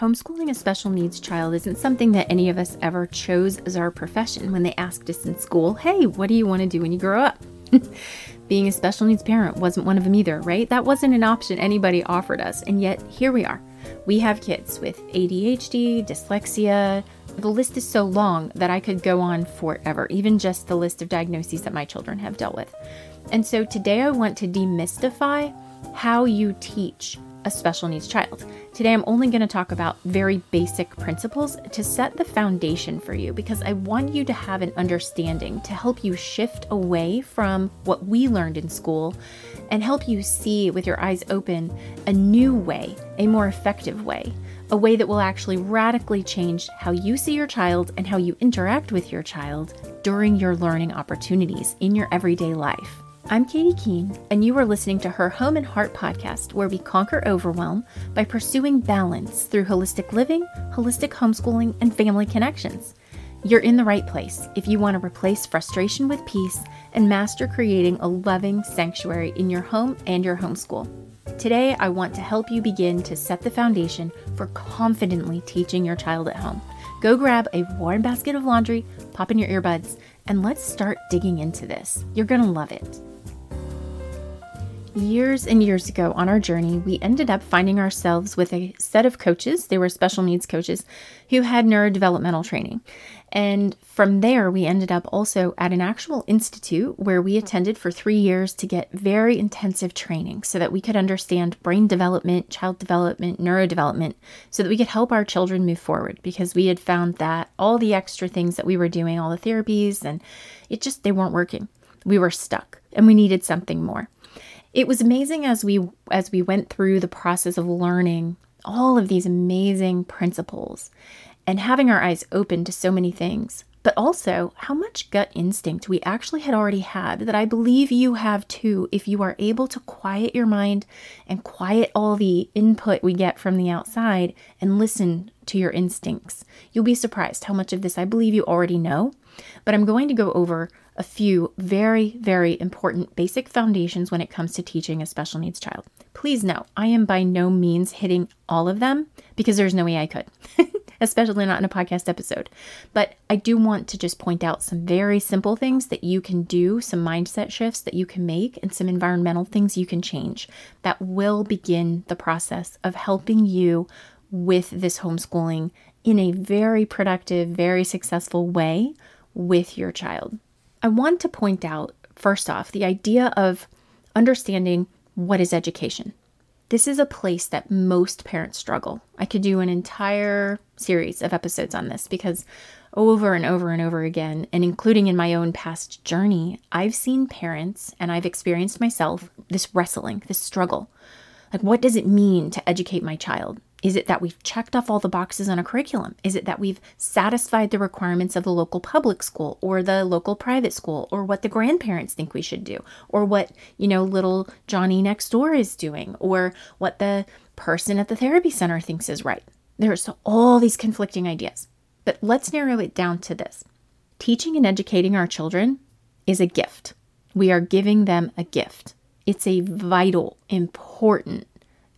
Homeschooling a special needs child isn't something that any of us ever chose as our profession when they asked us in school, hey, what do you want to do when you grow up? Being a special needs parent wasn't one of them either, right? That wasn't an option anybody offered us. And yet, here we are. We have kids with ADHD, dyslexia. The list is so long that I could go on forever, even just the list of diagnoses that my children have dealt with. And so today I want to demystify how you teach a special needs child. Today, I'm only going to talk about very basic principles to set the foundation for you because I want you to have an understanding to help you shift away from what we learned in school and help you see with your eyes open a new way, a more effective way, a way that will actually radically change how you see your child and how you interact with your child during your learning opportunities in your everyday life. I'm Katie Keene, and you are listening to her Home and Heart podcast, where we conquer overwhelm by pursuing balance through holistic living, holistic homeschooling, and family connections. You're in the right place if you want to replace frustration with peace and master creating a loving sanctuary in your home and your homeschool. Today, I want to help you begin to set the foundation for confidently teaching your child at home. Go grab a warm basket of laundry, pop in your earbuds, and let's start digging into this. You're going to love it. Years and years ago on our journey, we ended up finding ourselves with a set of coaches, they were special needs coaches, who had neurodevelopmental training. And from there, we ended up also at an actual institute where we attended for three years to get very intensive training so that we could understand brain development, child development, neurodevelopment, so that we could help our children move forward because we had found that all the extra things that we were doing, all the therapies, and it just, they weren't working. We were stuck and we needed something more it was amazing as we as we went through the process of learning all of these amazing principles and having our eyes open to so many things but also how much gut instinct we actually had already had that I believe you have too if you are able to quiet your mind and quiet all the input we get from the outside and listen to your instincts. You'll be surprised how much of this I believe you already know, but I'm going to go over a few very, very important basic foundations when it comes to teaching a special needs child. Please know, I am by no means hitting all of them because there's no way I could, especially not in a podcast episode. But I do want to just point out some very simple things that you can do, some mindset shifts that you can make, and some environmental things you can change that will begin the process of helping you with this homeschooling in a very productive, very successful way with your child. I want to point out, first off, the idea of understanding what is education. This is a place that most parents struggle. I could do an entire series of episodes on this because over and over and over again, and including in my own past journey, I've seen parents and I've experienced myself this wrestling, this struggle. Like, what does it mean to educate my child? Is it that we've checked off all the boxes on a curriculum? Is it that we've satisfied the requirements of the local public school or the local private school or what the grandparents think we should do or what, you know, little Johnny next door is doing or what the person at the therapy center thinks is right? There's all these conflicting ideas. But let's narrow it down to this teaching and educating our children is a gift. We are giving them a gift. It's a vital, important,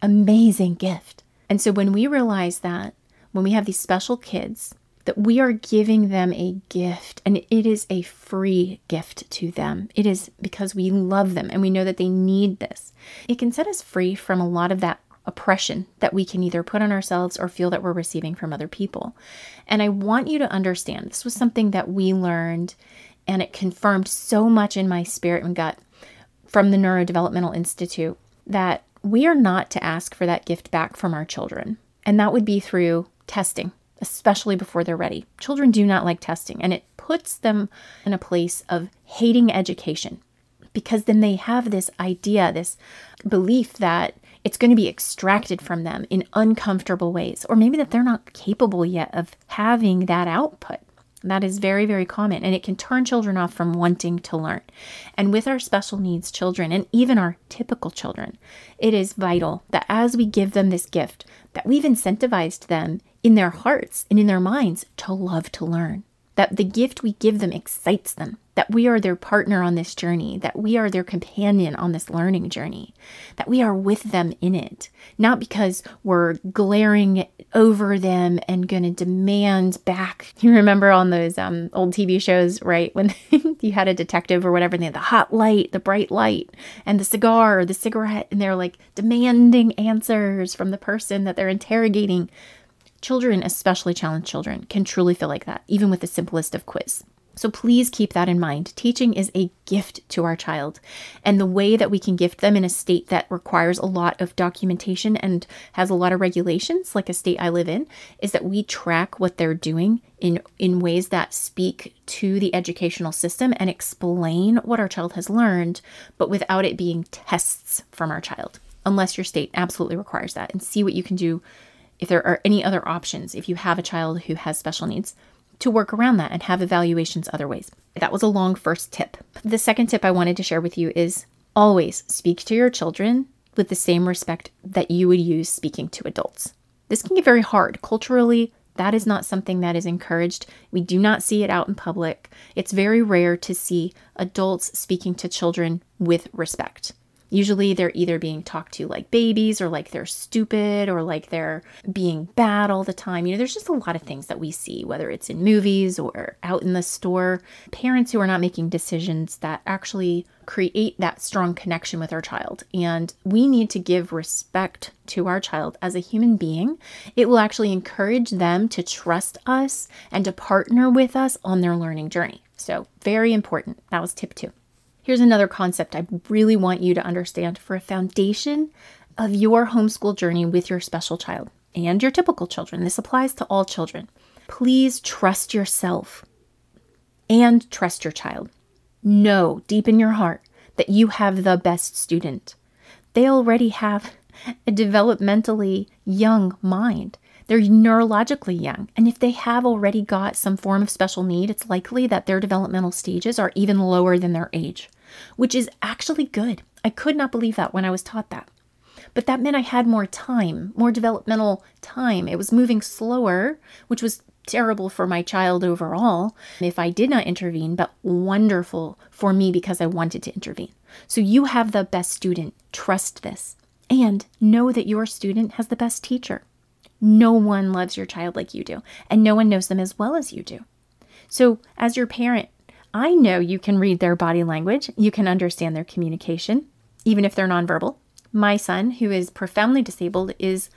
amazing gift. And so when we realize that, when we have these special kids, that we are giving them a gift and it is a free gift to them. It is because we love them and we know that they need this. It can set us free from a lot of that oppression that we can either put on ourselves or feel that we're receiving from other people. And I want you to understand this was something that we learned and it confirmed so much in my spirit and gut from the Neurodevelopmental Institute that we are not to ask for that gift back from our children. And that would be through testing, especially before they're ready. Children do not like testing, and it puts them in a place of hating education because then they have this idea, this belief that it's going to be extracted from them in uncomfortable ways, or maybe that they're not capable yet of having that output. That is very, very common, and it can turn children off from wanting to learn. And with our special needs children, and even our typical children, it is vital that as we give them this gift, that we've incentivized them in their hearts and in their minds to love to learn. That the gift we give them excites them, that we are their partner on this journey, that we are their companion on this learning journey, that we are with them in it, not because we're glaring over them and going to demand back. You remember on those um, old TV shows, right? When you had a detective or whatever, and they had the hot light, the bright light, and the cigar or the cigarette, and they're like demanding answers from the person that they're interrogating. Children, especially challenged children, can truly feel like that, even with the simplest of quiz. So please keep that in mind. Teaching is a gift to our child. And the way that we can gift them in a state that requires a lot of documentation and has a lot of regulations, like a state I live in, is that we track what they're doing in, in ways that speak to the educational system and explain what our child has learned, but without it being tests from our child, unless your state absolutely requires that. And see what you can do if there are any other options if you have a child who has special needs to work around that and have evaluations other ways. That was a long first tip. The second tip I wanted to share with you is always speak to your children with the same respect that you would use speaking to adults. This can get very hard. Culturally, that is not something that is encouraged. We do not see it out in public. It's very rare to see adults speaking to children with respect. Usually they're either being talked to like babies or like they're stupid or like they're being bad all the time. You know, there's just a lot of things that we see, whether it's in movies or out in the store. Parents who are not making decisions that actually create that strong connection with our child. And we need to give respect to our child as a human being. It will actually encourage them to trust us and to partner with us on their learning journey. So, very important. That was tip two. Here's another concept I really want you to understand for a foundation of your homeschool journey with your special child and your typical children. This applies to all children. Please trust yourself and trust your child. Know deep in your heart that you have the best student. They already have a developmentally young mind. They're neurologically young. And if they have already got some form of special need, it's likely that their developmental stages are even lower than their age which is actually good. I could not believe that when I was taught that. But that meant I had more time, more developmental time. It was moving slower, which was terrible for my child overall if I did not intervene, but wonderful for me because I wanted to intervene. So you have the best student. Trust this. And know that your student has the best teacher. No one loves your child like you do, and no one knows them as well as you do. So, as your parent, I know you can read their body language, you can understand their communication, even if they're nonverbal. My son, who is profoundly disabled, is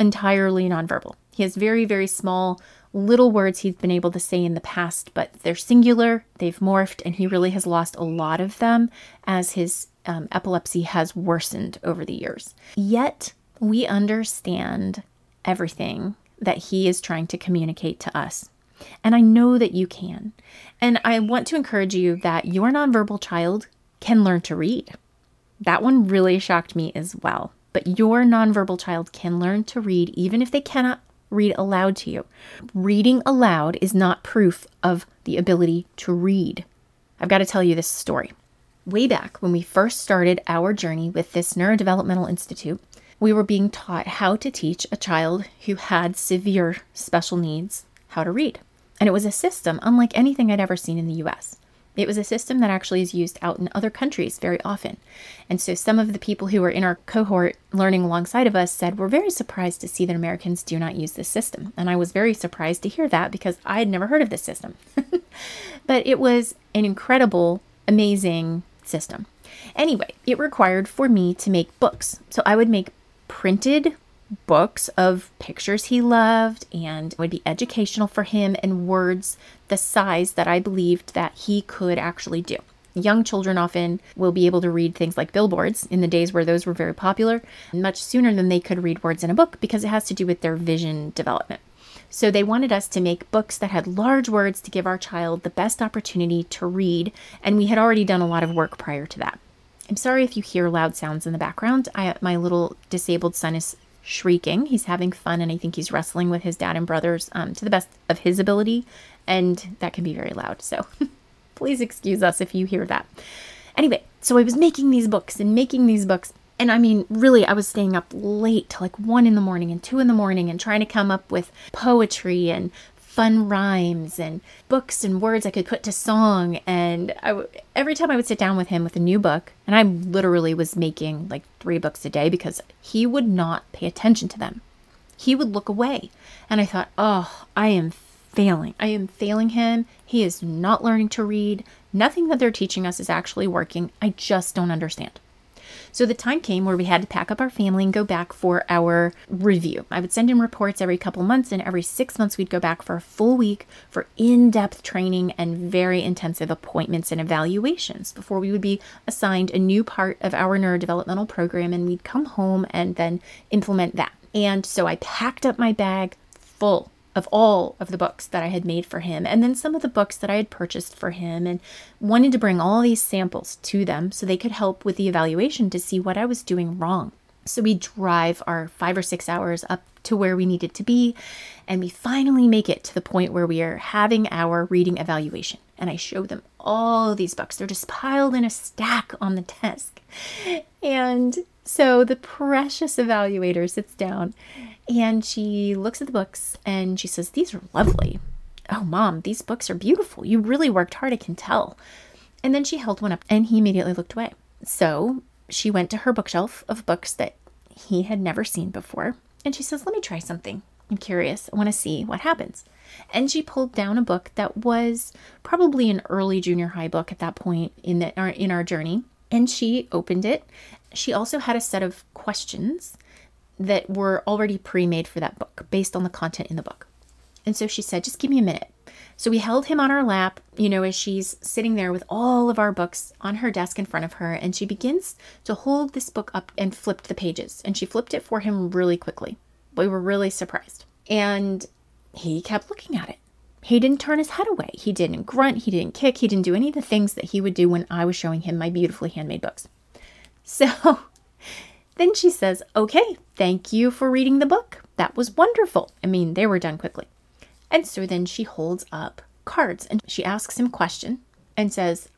entirely nonverbal. He has very, very small little words he's been able to say in the past, but they're singular, they've morphed, and he really has lost a lot of them as his um, epilepsy has worsened over the years. Yet, we understand everything that he is trying to communicate to us. And I know that you can. And I want to encourage you that your nonverbal child can learn to read. That one really shocked me as well. But your nonverbal child can learn to read even if they cannot read aloud to you. Reading aloud is not proof of the ability to read. I've got to tell you this story. Way back when we first started our journey with this Neurodevelopmental Institute, we were being taught how to teach a child who had severe special needs how to read. And it was a system unlike anything I'd ever seen in the US. It was a system that actually is used out in other countries very often. And so some of the people who were in our cohort learning alongside of us said, We're very surprised to see that Americans do not use this system. And I was very surprised to hear that because I had never heard of this system. but it was an incredible, amazing system. Anyway, it required for me to make books. So I would make printed books of pictures he loved and would be educational for him and words the size that I believed that he could actually do. Young children often will be able to read things like billboards in the days where those were very popular much sooner than they could read words in a book because it has to do with their vision development. So they wanted us to make books that had large words to give our child the best opportunity to read, and we had already done a lot of work prior to that. I'm sorry if you hear loud sounds in the background. I, my little disabled son is shrieking. He's having fun, and I think he's wrestling with his dad and brothers um, to the best of his ability, and that can be very loud. So please excuse us if you hear that. Anyway, so I was making these books and making these books. And I mean, really, I was staying up late like one in the morning and two in the morning and trying to come up with poetry and fun rhymes and books and words I could put to song. And every time I would sit down with him with a new book, and I literally was making like three books a day because he would not pay attention to them. He would look away. And I thought, oh, I am failing. I am failing him. He is not learning to read. Nothing that they're teaching us is actually working. I just don't understand. So the time came where we had to pack up our family and go back for our review. I would send in reports every couple months, and every six months we'd go back for a full week for in depth training and very intensive appointments and evaluations before we would be assigned a new part of our neurodevelopmental program and we'd come home and then implement that. And so I packed up my bag full of all of the books that I had made for him, and then some of the books that I had purchased for him, and wanted to bring all these samples to them so they could help with the evaluation to see what I was doing wrong. So we drive our five or six hours up to where we needed to be, and we finally make it to the point where we are having our reading evaluation. And I show them all these books. They're just piled in a stack on the desk. And so the precious evaluator sits down and she looks at the books and she says, These are lovely. Oh, mom, these books are beautiful. You really worked hard, I can tell. And then she held one up and he immediately looked away. So she went to her bookshelf of books that he had never seen before. And she says, Let me try something. I'm curious. I want to see what happens. And she pulled down a book that was probably an early junior high book at that point in the, in our journey. And she opened it. She also had a set of questions that were already pre made for that book based on the content in the book. And so she said, just give me a minute. So we held him on our lap, you know, as she's sitting there with all of our books on her desk in front of her. And she begins to hold this book up and flipped the pages. And she flipped it for him really quickly. We were really surprised. And he kept looking at it. He didn't turn his head away. He didn't grunt. He didn't kick. He didn't do any of the things that he would do when I was showing him my beautifully handmade books. So then she says, Okay, thank you for reading the book. That was wonderful. I mean, they were done quickly. And so then she holds up cards and she asks him a question and says,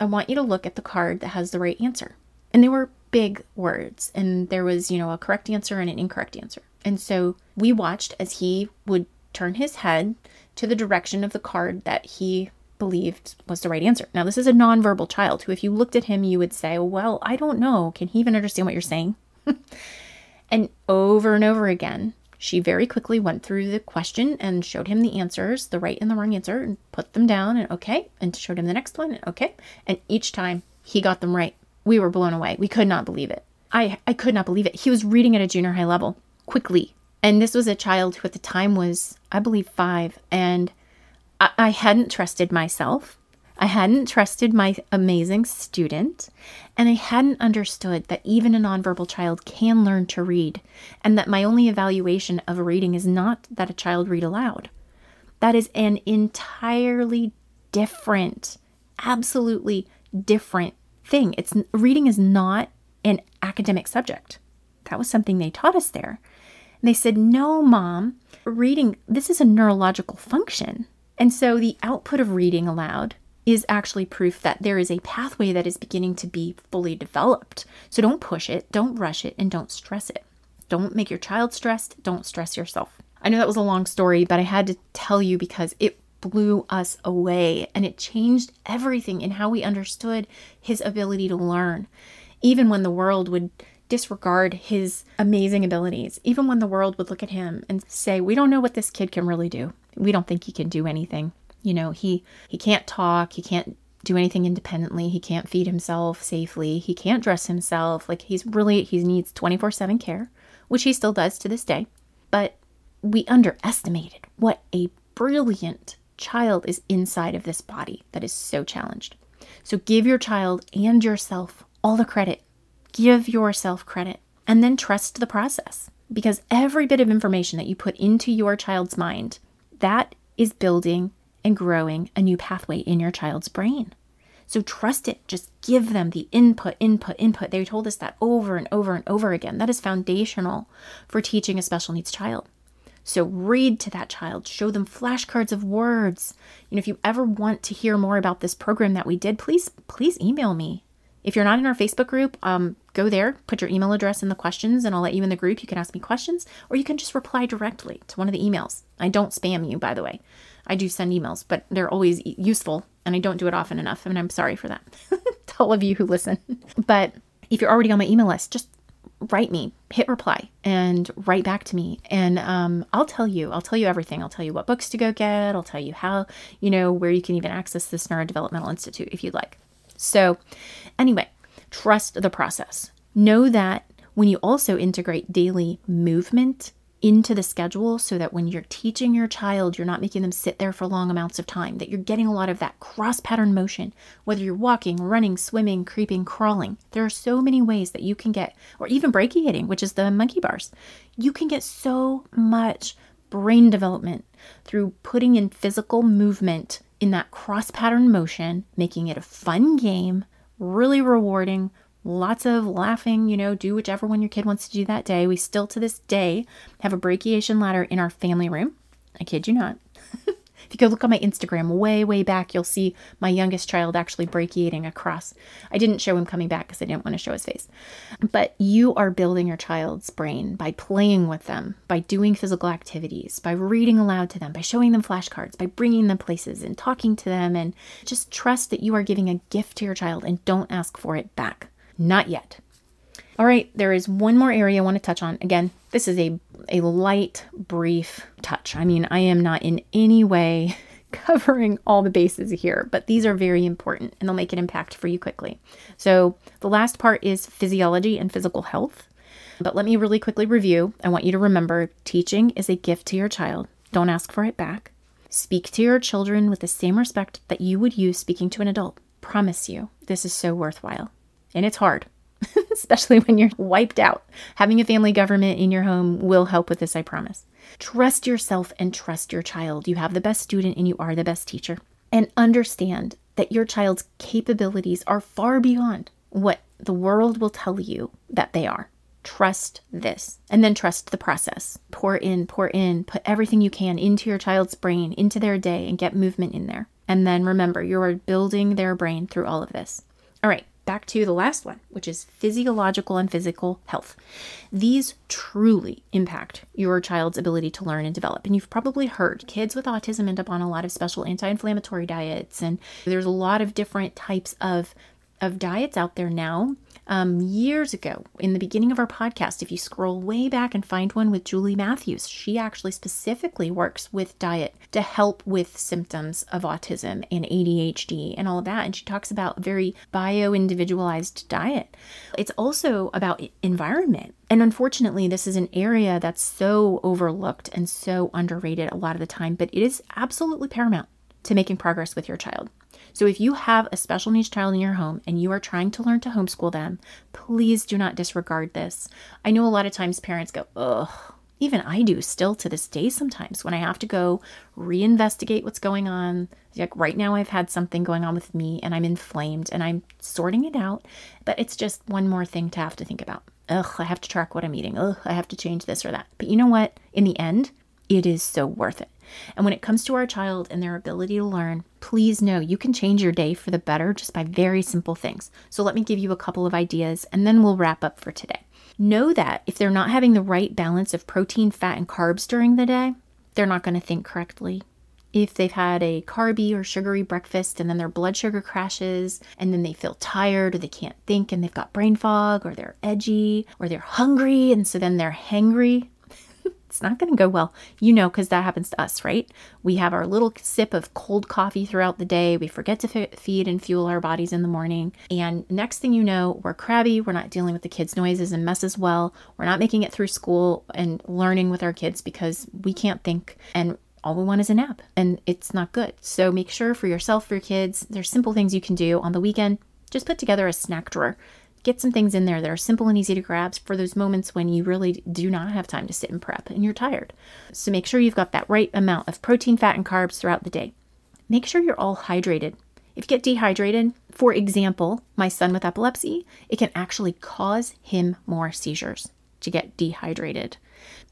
I want you to look at the card that has the right answer. And they were big words, and there was, you know, a correct answer and an incorrect answer. And so we watched as he would turn his head to the direction of the card that he believed was the right answer. Now, this is a nonverbal child who, if you looked at him, you would say, Well, I don't know. Can he even understand what you're saying? and over and over again, she very quickly went through the question and showed him the answers, the right and the wrong answer, and put them down and okay, and showed him the next one and okay. And each time he got them right. We were blown away. We could not believe it. I, I could not believe it. He was reading at a junior high level quickly. And this was a child who at the time was, I believe, five. And I, hadn't trusted myself. I hadn't trusted my amazing student, and I hadn't understood that even a nonverbal child can learn to read, and that my only evaluation of reading is not that a child read aloud. That is an entirely different, absolutely different thing. It's reading is not an academic subject. That was something they taught us there. And they said, "No, mom, reading this is a neurological function." And so the output of reading aloud is actually proof that there is a pathway that is beginning to be fully developed. So don't push it, don't rush it, and don't stress it. Don't make your child stressed, don't stress yourself. I know that was a long story, but I had to tell you because it blew us away and it changed everything in how we understood his ability to learn. Even when the world would disregard his amazing abilities, even when the world would look at him and say, We don't know what this kid can really do we don't think he can do anything. You know, he he can't talk, he can't do anything independently, he can't feed himself safely, he can't dress himself. Like he's really he needs 24/7 care, which he still does to this day. But we underestimated what a brilliant child is inside of this body that is so challenged. So give your child and yourself all the credit. Give yourself credit and then trust the process because every bit of information that you put into your child's mind that is building and growing a new pathway in your child's brain. So trust it. Just give them the input, input, input. They told us that over and over and over again. That is foundational for teaching a special needs child. So read to that child, show them flashcards of words. You know, if you ever want to hear more about this program that we did, please please email me. If you're not in our Facebook group, um, go there, put your email address in the questions, and I'll let you in the group. You can ask me questions, or you can just reply directly to one of the emails. I don't spam you, by the way. I do send emails, but they're always useful, and I don't do it often enough, and I'm sorry for that to all of you who listen. But if you're already on my email list, just write me, hit reply, and write back to me. And um, I'll tell you, I'll tell you everything. I'll tell you what books to go get. I'll tell you how, you know, where you can even access this Neurodevelopmental Institute if you'd like. So, anyway, trust the process. Know that when you also integrate daily movement into the schedule so that when you're teaching your child, you're not making them sit there for long amounts of time, that you're getting a lot of that cross pattern motion, whether you're walking, running, swimming, creeping, crawling. There are so many ways that you can get, or even brachiating, which is the monkey bars. You can get so much brain development through putting in physical movement in that cross pattern motion, making it a fun game, really rewarding, lots of laughing, you know, do whichever one your kid wants to do that day. We still to this day have a brachiation ladder in our family room. I kid you not. if you go look on my Instagram way, way back, you'll see my youngest child actually brachiating across. I didn't show him coming back because I didn't want to show his face. But you are building your child's brain by playing with them, by doing physical activities, by reading aloud to them, by showing them flashcards, by bringing them places and talking to them. And just trust that you are giving a gift to your child and don't ask for it back. Not yet. All right, there is one more area I want to touch on. Again, this is a, a light, brief touch. I mean, I am not in any way covering all the bases here, but these are very important and they'll make an impact for you quickly. So, the last part is physiology and physical health. But let me really quickly review. I want you to remember teaching is a gift to your child. Don't ask for it back. Speak to your children with the same respect that you would use speaking to an adult. Promise you, this is so worthwhile. And it's hard, especially when you're wiped out. Having a family government in your home will help with this, I promise. Trust yourself and trust your child. You have the best student and you are the best teacher. And understand that your child's capabilities are far beyond what the world will tell you that they are. Trust this and then trust the process. Pour in, pour in, put everything you can into your child's brain, into their day, and get movement in there. And then remember, you are building their brain through all of this. All right, back to the last one, which is physiological and physical health. These truly impact your child's ability to learn and develop. And you've probably heard kids with autism end up on a lot of special anti inflammatory diets, and there's a lot of different types of of diets out there now um, years ago in the beginning of our podcast. If you scroll way back and find one with Julie Matthews, she actually specifically works with diet to help with symptoms of autism and ADHD and all of that. And she talks about very bio individualized diet. It's also about environment. And unfortunately, this is an area that's so overlooked and so underrated a lot of the time, but it is absolutely paramount to making progress with your child. So if you have a special needs child in your home and you are trying to learn to homeschool them, please do not disregard this. I know a lot of times parents go, ugh. Even I do still to this day sometimes when I have to go reinvestigate what's going on. Like right now, I've had something going on with me and I'm inflamed and I'm sorting it out, but it's just one more thing to have to think about. Ugh, I have to track what I'm eating. Ugh, I have to change this or that. But you know what? In the end, it is so worth it. And when it comes to our child and their ability to learn, please know you can change your day for the better just by very simple things. So let me give you a couple of ideas and then we'll wrap up for today. Know that if they're not having the right balance of protein, fat, and carbs during the day, they're not going to think correctly. If they've had a carby or sugary breakfast and then their blood sugar crashes and then they feel tired or they can't think and they've got brain fog or they're edgy or they're hungry and so then they're hangry, it's not going to go well. You know, because that happens to us, right? We have our little sip of cold coffee throughout the day. We forget to f- feed and fuel our bodies in the morning. And next thing you know, we're crabby. We're not dealing with the kids' noises and messes well. We're not making it through school and learning with our kids because we can't think. And all we want is a nap and it's not good. So make sure for yourself, for your kids, there's simple things you can do on the weekend. Just put together a snack drawer get some things in there that are simple and easy to grab for those moments when you really do not have time to sit and prep and you're tired. So make sure you've got that right amount of protein, fat, and carbs throughout the day. Make sure you're all hydrated. If you get dehydrated, for example, my son with epilepsy, it can actually cause him more seizures to get dehydrated.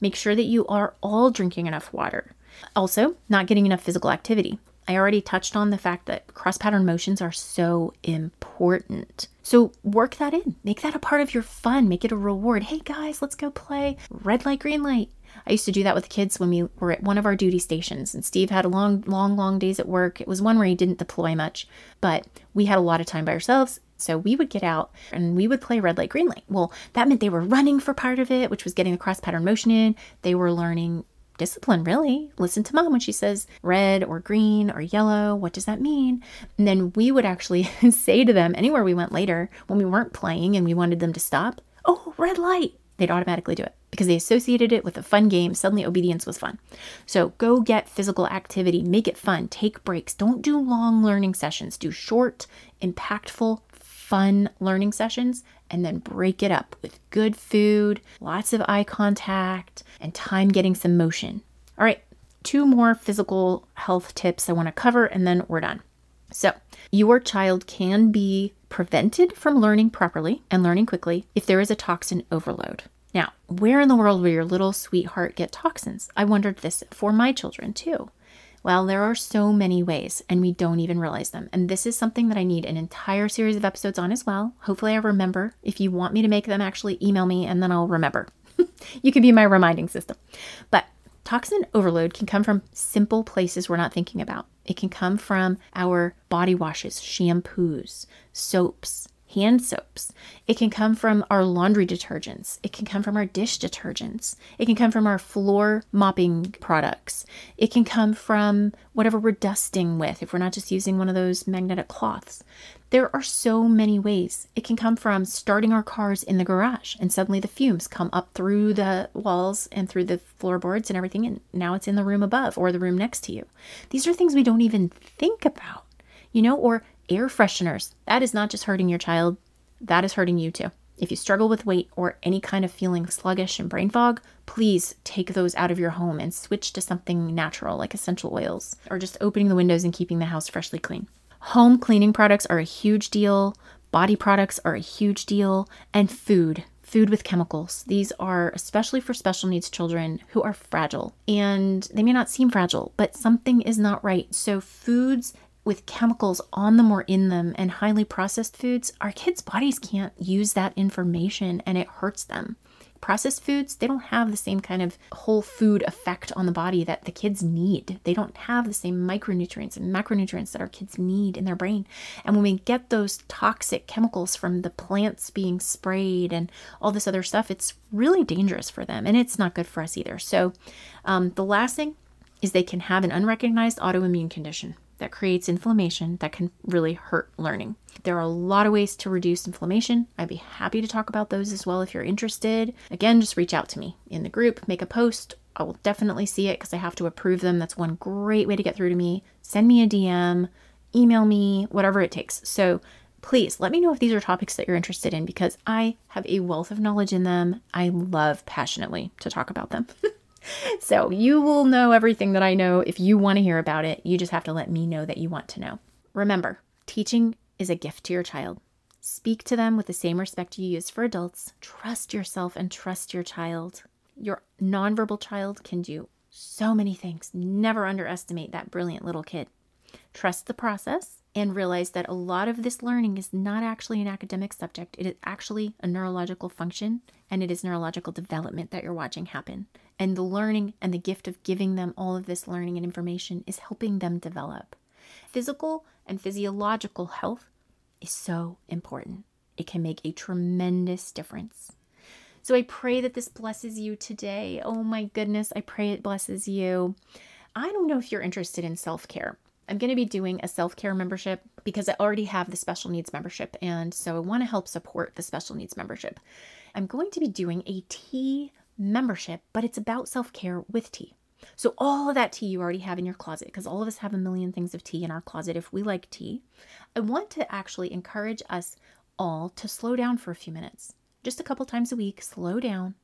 Make sure that you are all drinking enough water. Also, not getting enough physical activity. I already touched on the fact that cross pattern motions are so important. So work that in. Make that a part of your fun. Make it a reward. Hey guys, let's go play red light, green light. I used to do that with kids when we were at one of our duty stations, and Steve had a long, long, long days at work. It was one where he didn't deploy much, but we had a lot of time by ourselves. So we would get out and we would play red light, green light. Well, that meant they were running for part of it, which was getting the cross pattern motion in. They were learning discipline, really. Listen to mom when she says red or green or yellow. What does that mean? And then we would actually say to them anywhere we went later when we weren't playing and we wanted them to stop, oh, red light. They'd automatically do it because they associated it with a fun game. Suddenly, obedience was fun. So, go get physical activity, make it fun, take breaks. Don't do long learning sessions, do short, impactful, fun learning sessions and then break it up with good food, lots of eye contact, and time getting some motion. All right, two more physical health tips I want to cover, and then we're done. So, your child can be prevented from learning properly and learning quickly if there is a toxin overload. Now, where in the world will your little sweetheart get toxins? I wondered this for my children too. Well, there are so many ways, and we don't even realize them. And this is something that I need an entire series of episodes on as well. Hopefully, I remember. If you want me to make them, actually email me and then I'll remember. you can be my reminding system. But toxin overload can come from simple places we're not thinking about. It can come from our body washes, shampoos, soaps, hand soaps. It can come from our laundry detergents. It can come from our dish detergents. It can come from our floor mopping products. It can come from whatever we're dusting with if we're not just using one of those magnetic cloths. There are so many ways. It can come from starting our cars in the garage and suddenly the fumes come up through the walls and through the floorboards and everything, and now it's in the room above or the room next to you. These are things we don't even think about, you know, or air fresheners. That is not just hurting your child, that is hurting you too. If you struggle with weight or any kind of feeling sluggish and brain fog, please take those out of your home and switch to something natural like essential oils or just opening the windows and keeping the house freshly clean. Home cleaning products are a huge deal, body products are a huge deal, and food. Food with chemicals. These are especially for special needs children who are fragile and they may not seem fragile, but something is not right. So, foods with chemicals on them or in them and highly processed foods, our kids' bodies can't use that information and it hurts them. Processed foods, they don't have the same kind of whole food effect on the body that the kids need. They don't have the same micronutrients and macronutrients that our kids need in their brain. And when we get those toxic chemicals from the plants being sprayed and all this other stuff, it's really dangerous for them and it's not good for us either. So, um, the last thing is they can have an unrecognized autoimmune condition that creates inflammation that can really hurt learning. There are a lot of ways to reduce inflammation. I'd be happy to talk about those as well if you're interested. Again, just reach out to me in the group, make a post. I will definitely see it because I have to approve them. That's one great way to get through to me. Send me a DM, email me, whatever it takes. So please let me know if these are topics that you're interested in because I have a wealth of knowledge in them. I love passionately to talk about them. so you will know everything that I know if you want to hear about it. You just have to let me know that you want to know. Remember, teaching is a gift to your child. Speak to them with the same respect you use for adults. Trust yourself and trust your child. Your nonverbal child can do so many things. Never underestimate that brilliant little kid. Trust the process and realize that a lot of this learning is not actually an academic subject. It is actually a neurological function and it is neurological development that you're watching happen. And the learning and the gift of giving them all of this learning and information is helping them develop. Physical and physiological health is so important. It can make a tremendous difference. So I pray that this blesses you today. Oh my goodness, I pray it blesses you. I don't know if you're interested in self care. I'm going to be doing a self care membership because I already have the special needs membership. And so I want to help support the special needs membership. I'm going to be doing a tea membership, but it's about self care with tea. So, all of that tea you already have in your closet, because all of us have a million things of tea in our closet if we like tea, I want to actually encourage us all to slow down for a few minutes. Just a couple times a week, slow down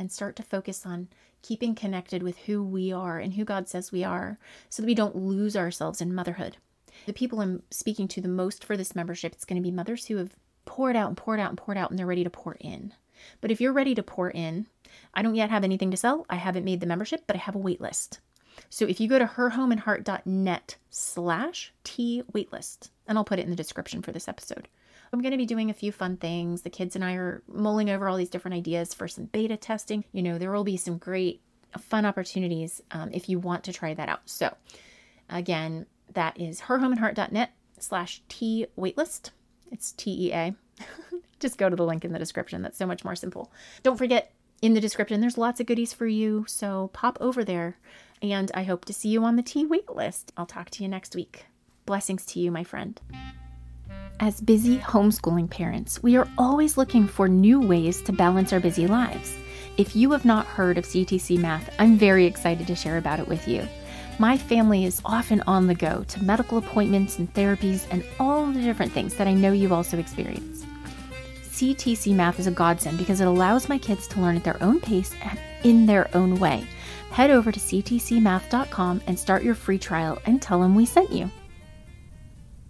and start to focus on keeping connected with who we are and who God says we are so that we don't lose ourselves in motherhood. The people I'm speaking to the most for this membership, it's going to be mothers who have poured out and poured out and poured out and they're ready to pour in. But if you're ready to pour in, I don't yet have anything to sell. I haven't made the membership, but I have a wait list. So if you go to herhomeandheart.net slash tea waitlist, and I'll put it in the description for this episode. I'm going to be doing a few fun things. The kids and I are mulling over all these different ideas for some beta testing. You know, there will be some great fun opportunities um, if you want to try that out. So again, that is herhomeandheart.net slash tea waitlist. It's T E A. Just go to the link in the description. That's so much more simple. Don't forget, in the description, there's lots of goodies for you. So pop over there. And I hope to see you on the tea waitlist. I'll talk to you next week. Blessings to you, my friend. As busy homeschooling parents, we are always looking for new ways to balance our busy lives. If you have not heard of CTC Math, I'm very excited to share about it with you. My family is often on the go to medical appointments and therapies and all the different things that I know you also experience. CTC Math is a godsend because it allows my kids to learn at their own pace and in their own way. Head over to ctcmath.com and start your free trial and tell them we sent you.